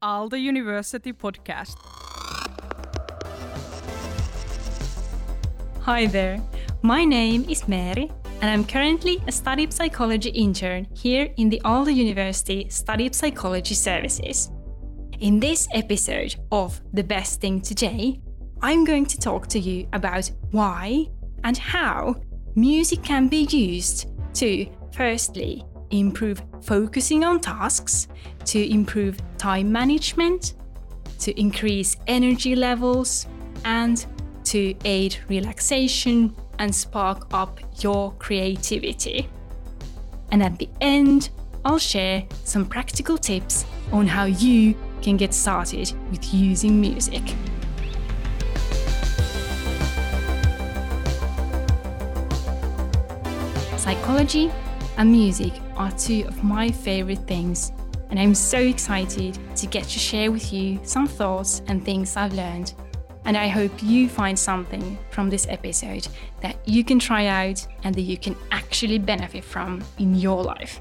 Aalto University podcast. Hi there, my name is Meeri, and I'm currently a study psychology intern here in the Aalto University Study Psychology Services. In this episode of The Best Thing Today, I'm going to talk to you about why and how music can be used to, firstly, improve focusing on tasks, to improve time management, to increase energy levels, and to aid relaxation and spark up your creativity. And at the end, I'll share some practical tips on how you can get started with using music. Psychology and music are two of my favorite things, and I'm so excited to get to share with you some thoughts and things I've learned. And I hope you find something from this episode that you can try out and that you can actually benefit from in your life.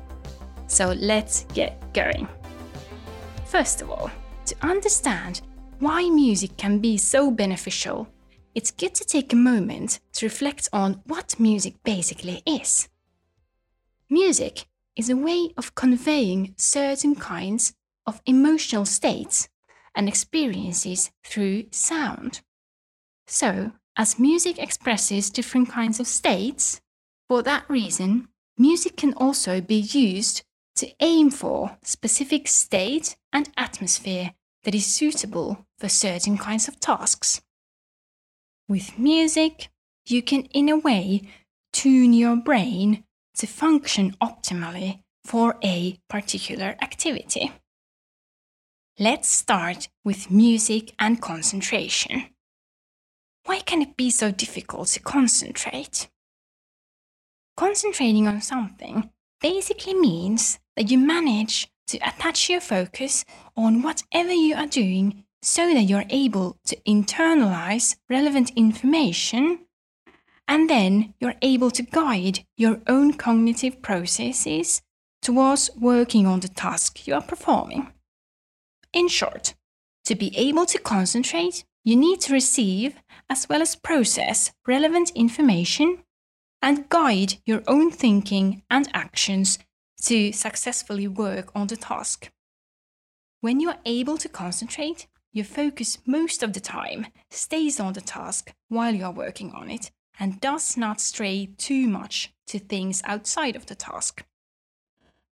So let's get going. First of all, to understand why music can be so beneficial, it's good to take a moment to reflect on what music basically is. Music is a way of conveying certain kinds of emotional states and experiences through sound. So, as music expresses different kinds of states, for that reason, music can also be used to aim for specific state and atmosphere that is suitable for certain kinds of tasks. With music, you can, in a way, tune your brain to function optimally for a particular activity. Let's start with music and concentration. Why can it be so difficult to concentrate? Concentrating on something basically means that you manage to attach your focus on whatever you are doing so that you're able to internalize relevant information and then you're able to guide your own cognitive processes towards working on the task you are performing. In short, to be able to concentrate, you need to receive as well as process relevant information and guide your own thinking and actions to successfully work on the task. When you are able to concentrate, your focus most of the time stays on the task while you are working on it and does not stray too much to things outside of the task.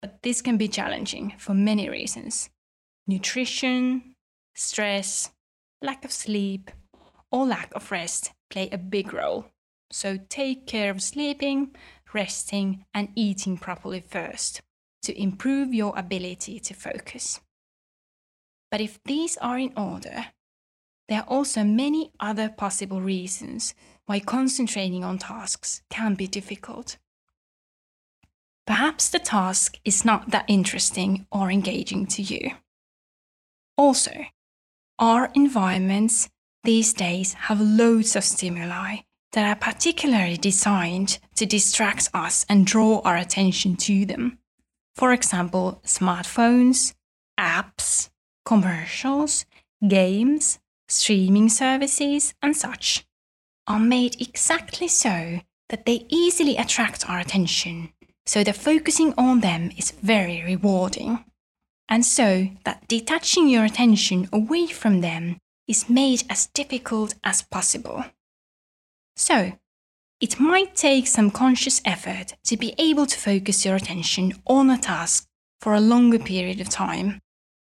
But this can be challenging for many reasons nutrition, stress, lack of sleep, or lack of rest play a big role. So take care of sleeping, resting, and eating properly first to improve your ability to focus. But if these are in order, there are also many other possible reasons why concentrating on tasks can be difficult. Perhaps the task is not that interesting or engaging to you. Also, our environments these days have loads of stimuli that are particularly designed to distract us and draw our attention to them. For example, smartphones, apps, commercials, games, streaming services, and such are made exactly so that they easily attract our attention, so the focusing on them is very rewarding. And so that detaching your attention away from them is made as difficult as possible. So, it might take some conscious effort to be able to focus your attention on a task for a longer period of time,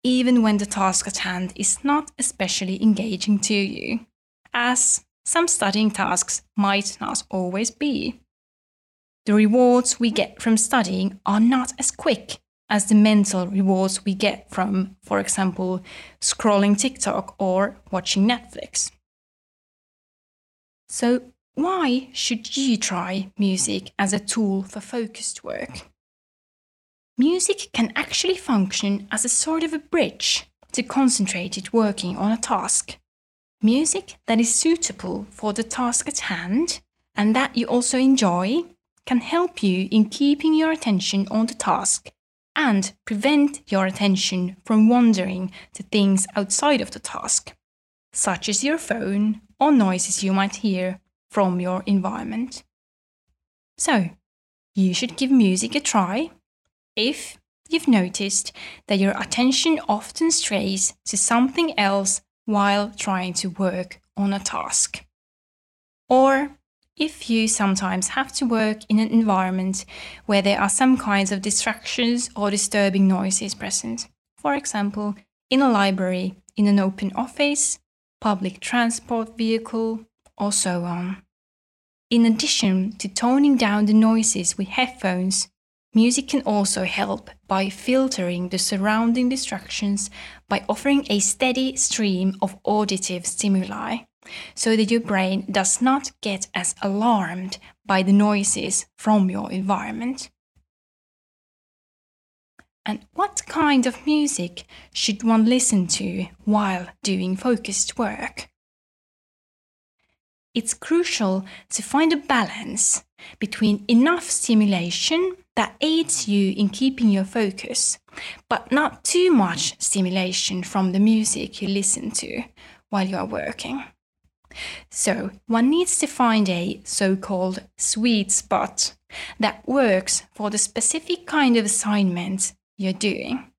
even when the task at hand is not especially engaging to you, as some studying tasks might not always be. The rewards we get from studying are not as quick as the mental rewards we get from, for example, scrolling TikTok or watching Netflix. So, why should you try music as a tool for focused work? Music can actually function as a sort of a bridge to concentrated working on a task. Music that is suitable for the task at hand and that you also enjoy can help you in keeping your attention on the task and prevent your attention from wandering to things outside of the task, such as your phone or noises you might hear from your environment. So, you should give music a try if you've noticed that your attention often strays to something else while trying to work on a task. Or if you sometimes have to work in an environment where there are some kinds of distractions or disturbing noises present, for example, in a library, in an open office, public transport vehicle, or so on. In addition to toning down the noises with headphones, music can also help by filtering the surrounding distractions by offering a steady stream of auditive stimuli, so that your brain does not get as alarmed by the noises from your environment. And what kind of music should one listen to while doing focused work? it's crucial to find a balance between enough stimulation that aids you in keeping your focus, but not too much stimulation from the music you listen to while you are working. So, one needs to find a so called sweet spot that works for the specific kind of assignment you're doing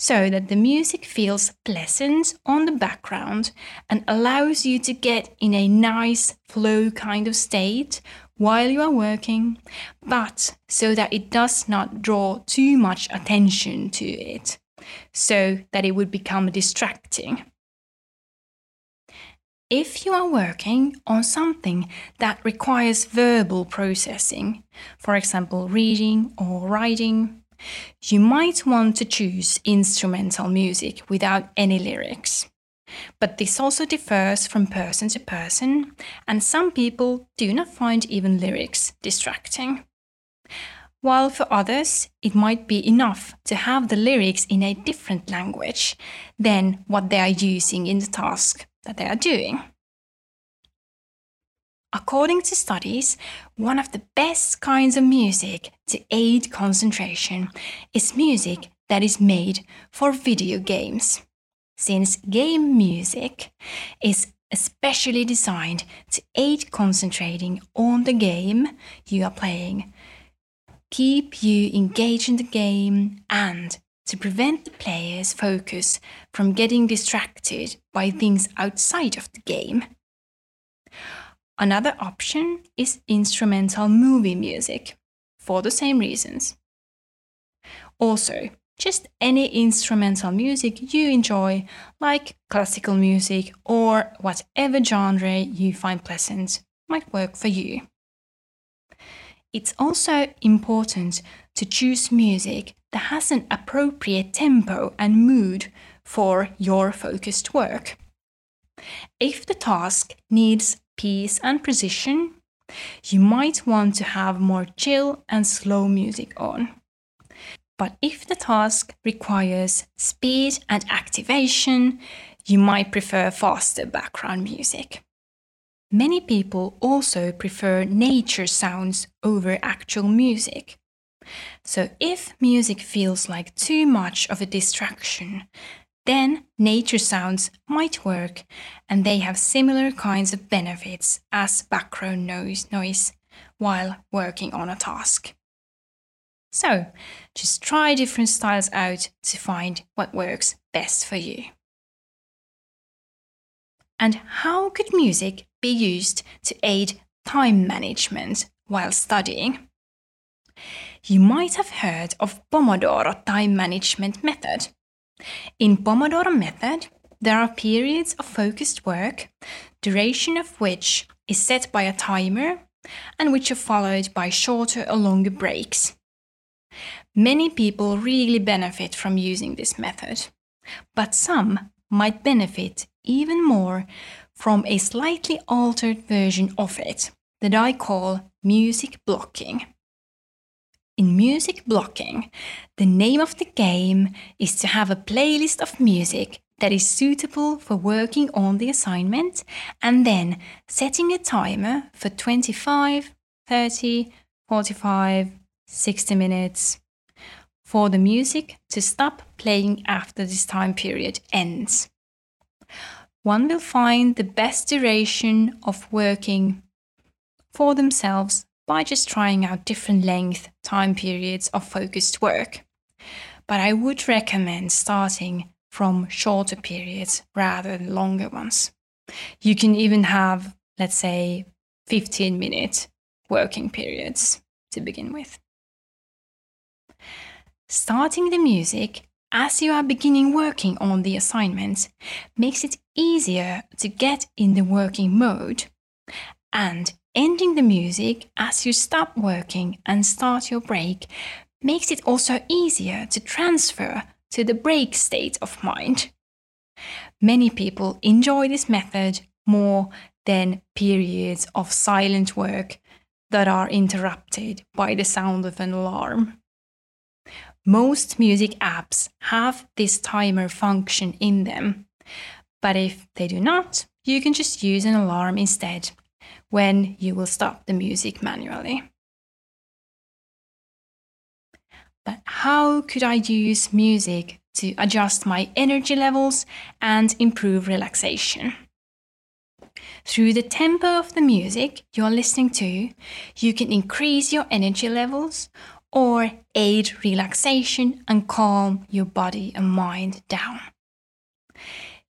so that the music feels pleasant on the background and allows you to get in a nice flow kind of state while you are working, but so that it does not draw too much attention to it, so that it would become distracting. If you are working on something that requires verbal processing, for example, reading or writing, you might want to choose instrumental music without any lyrics. But this also differs from person to person, and some people do not find even lyrics distracting. While for others, it might be enough to have the lyrics in a different language than what they are using in the task that they are doing. According to studies, one of the best kinds of music to aid concentration is music that is made for video games. Since game music is especially designed to aid concentrating on the game you are playing, keep you engaged in the game, and to prevent the player's focus from getting distracted by things outside of the game. Another option is instrumental movie music for the same reasons. Also, just any instrumental music you enjoy, like classical music or whatever genre you find pleasant, might work for you. It's also important to choose music that has an appropriate tempo and mood for your focused work. If the task needs peace and precision, you might want to have more chill and slow music on. But if the task requires speed and activation, you might prefer faster background music. Many people also prefer nature sounds over actual music. So, if music feels like too much of a distraction, then nature sounds might work and they have similar kinds of benefits as background noise, noise while working on a task. So, just try different styles out to find what works best for you. And how could music be used to aid time management while studying? You might have heard of Pomodoro time management method. In Pomodoro method, there are periods of focused work, duration of which is set by a timer and which are followed by shorter or longer breaks. Many people really benefit from using this method, but some might benefit even more from a slightly altered version of it that I call music blocking. In music blocking, the name of the game is to have a playlist of music that is suitable for working on the assignment and then setting a timer for 25, 30, 45, 60 minutes for the music to stop playing after this time period ends. One will find the best duration of working for themselves by just trying out different length time periods of focused work. But I would recommend starting from shorter periods rather than longer ones. You can even have, let's say, 15 minute working periods to begin with. Starting the music as you are beginning working on the assignment makes it easier to get in the working mode, and ending the music as you stop working and start your break makes it also easier to transfer to the break state of mind. Many people enjoy this method more than periods of silent work that are interrupted by the sound of an alarm. Most music apps have this timer function in them, but if they do not, you can just use an alarm instead when you will stop the music manually. But how could I use music to adjust my energy levels and improve relaxation? Through the tempo of the music you're listening to, you can increase your energy levels or aid relaxation and calm your body and mind down.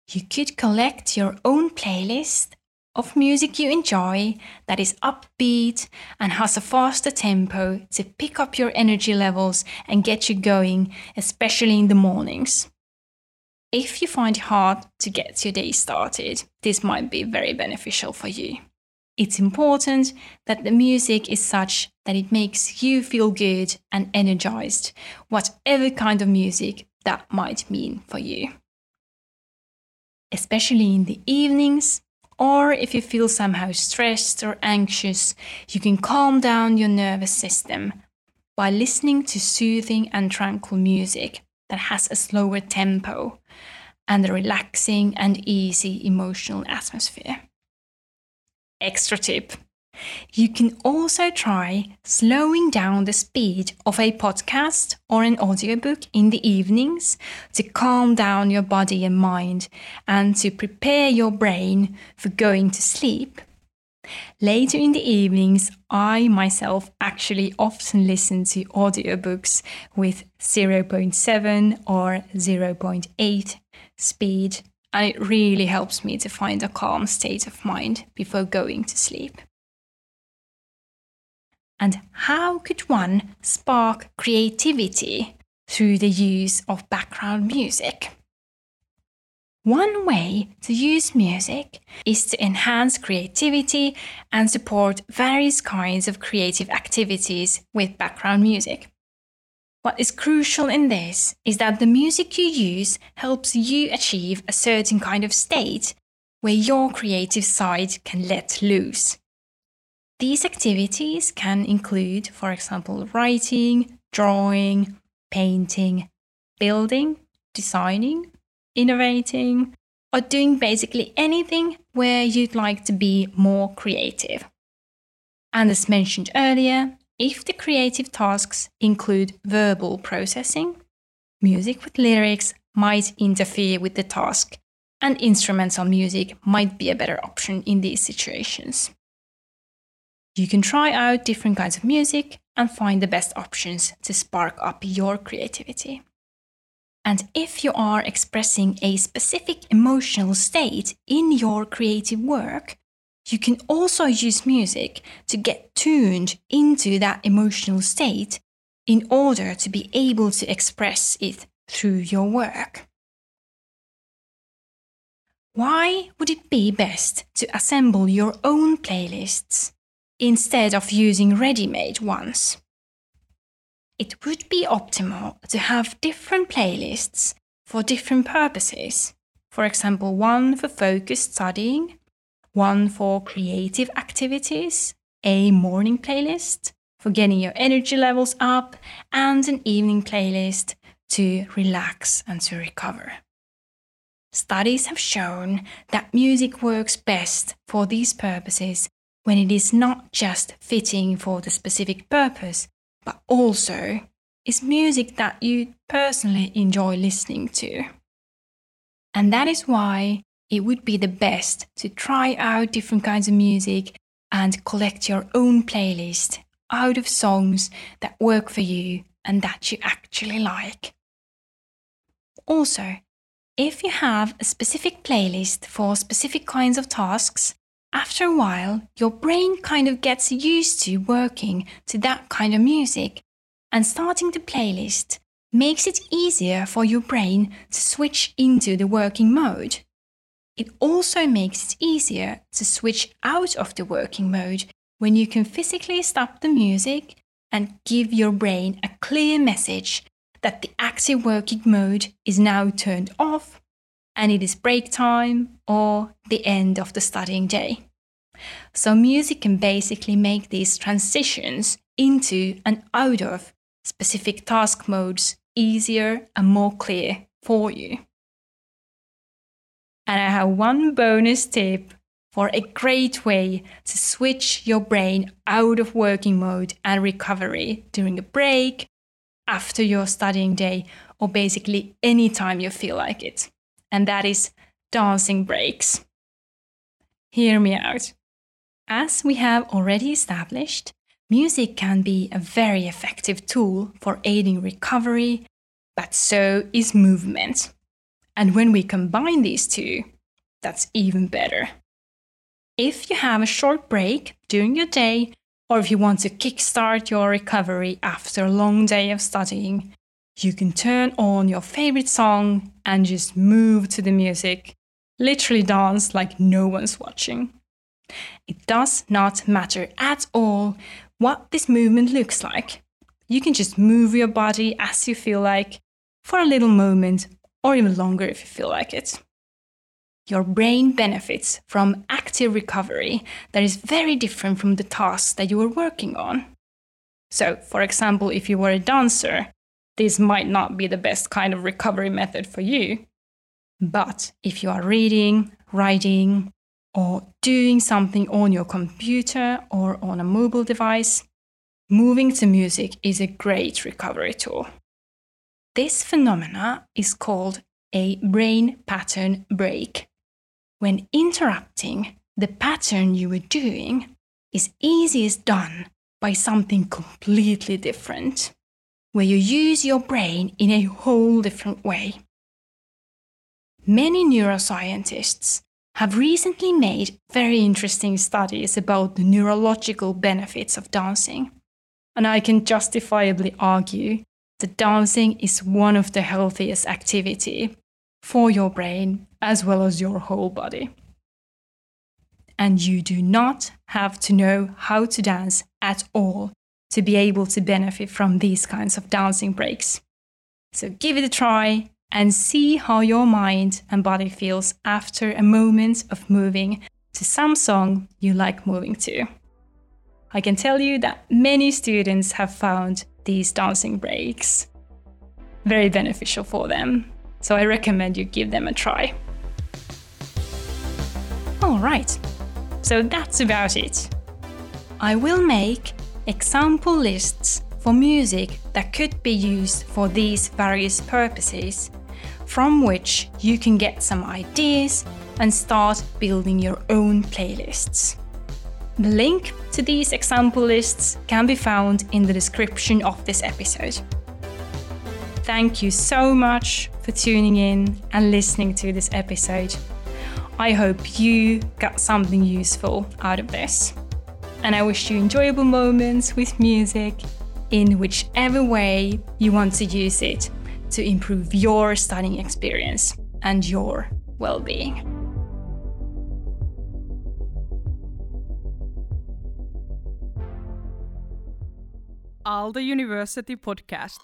You could collect your own playlist of music you enjoy that is upbeat and has a faster tempo to pick up your energy levels and get you going, especially in the mornings. If you find it hard to get your day started, this might be very beneficial for you. It's important that the music is such that it makes you feel good and energized, whatever kind of music that might mean for you. Especially in the evenings, or if you feel somehow stressed or anxious, you can calm down your nervous system by listening to soothing and tranquil music that has a slower tempo and a relaxing and easy emotional atmosphere. Extra tip you can also try slowing down the speed of a podcast or an audiobook in the evenings to calm down your body and mind and to prepare your brain for going to sleep. Later in the evenings, I myself actually often listen to audiobooks with 0.7 or 0.8 speed, and it really helps me to find a calm state of mind before going to sleep. And how could one spark creativity through the use of background music? One way to use music is to enhance creativity and support various kinds of creative activities with background music. What is crucial in this is that the music you use helps you achieve a certain kind of state where your creative side can let loose. These activities can include, for example, writing, drawing, painting, building, designing, innovating, or doing basically anything where you'd like to be more creative. And as mentioned earlier, if the creative tasks include verbal processing, music with lyrics might interfere with the task, and instrumental music might be a better option in these situations. You can try out different kinds of music and find the best options to spark up your creativity. And if you are expressing a specific emotional state in your creative work, you can also use music to get tuned into that emotional state in order to be able to express it through your work. Why would it be best to assemble your own playlists instead of using ready made ones? It would be optimal to have different playlists for different purposes. For example, one for focused studying, one for creative activities, a morning playlist for getting your energy levels up, and an evening playlist to relax and to recover. Studies have shown that music works best for these purposes when it is not just fitting for the specific purpose, but also is music that you personally enjoy listening to. And that is why it would be the best to try out different kinds of music and collect your own playlist out of songs that work for you and that you actually like. Also, if you have a specific playlist for specific kinds of tasks, after a while, your brain kind of gets used to working to that kind of music, and starting the playlist makes it easier for your brain to switch into the working mode. It also makes it easier to switch out of the working mode when you can physically stop the music and give your brain a clear message that the active working mode is now turned off and it is break time or the end of the studying day. So, music can basically make these transitions into and out of specific task modes easier and more clear for you. And I have one bonus tip for a great way to switch your brain out of working mode and recovery during a break, after your studying day, or basically any time you feel like it. And that is dancing breaks. Hear me out. As we have already established, music can be a very effective tool for aiding recovery, but so is movement. And when we combine these two, that's even better. If you have a short break during your day, or if you want to kickstart your recovery after a long day of studying, you can turn on your favorite song and just move to the music, literally dance like no one's watching. It does not matter at all what this movement looks like. You can just move your body as you feel like for a little moment or even longer if you feel like it your brain benefits from active recovery that is very different from the tasks that you were working on. So, for example, if you were a dancer, this might not be the best kind of recovery method for you. But if you are reading, writing, or doing something on your computer or on a mobile device, moving to music is a great recovery tool. This phenomena is called a brain pattern break when interrupting the pattern you were doing is easiest done by something completely different, where you use your brain in a whole different way. Many neuroscientists have recently made very interesting studies about the neurological benefits of dancing, and I can justifiably argue that dancing is one of the healthiest activity for your brain as well as your whole body. And you do not have to know how to dance at all to be able to benefit from these kinds of dancing breaks. So give it a try and see how your mind and body feels after a moment of moving to some song you like moving to. I can tell you that many students have found these dancing breaks very beneficial for them. So I recommend you give them a try. Alright, so that's about it. I will make example lists for music that could be used for these various purposes, from which you can get some ideas and start building your own playlists. The link to these example lists can be found in the description of this episode. Thank you so much for tuning in and listening to this episode. I hope you got something useful out of this. And I wish you enjoyable moments with music in whichever way you want to use it to improve your studying experience and your well being. Aalto University Podcast.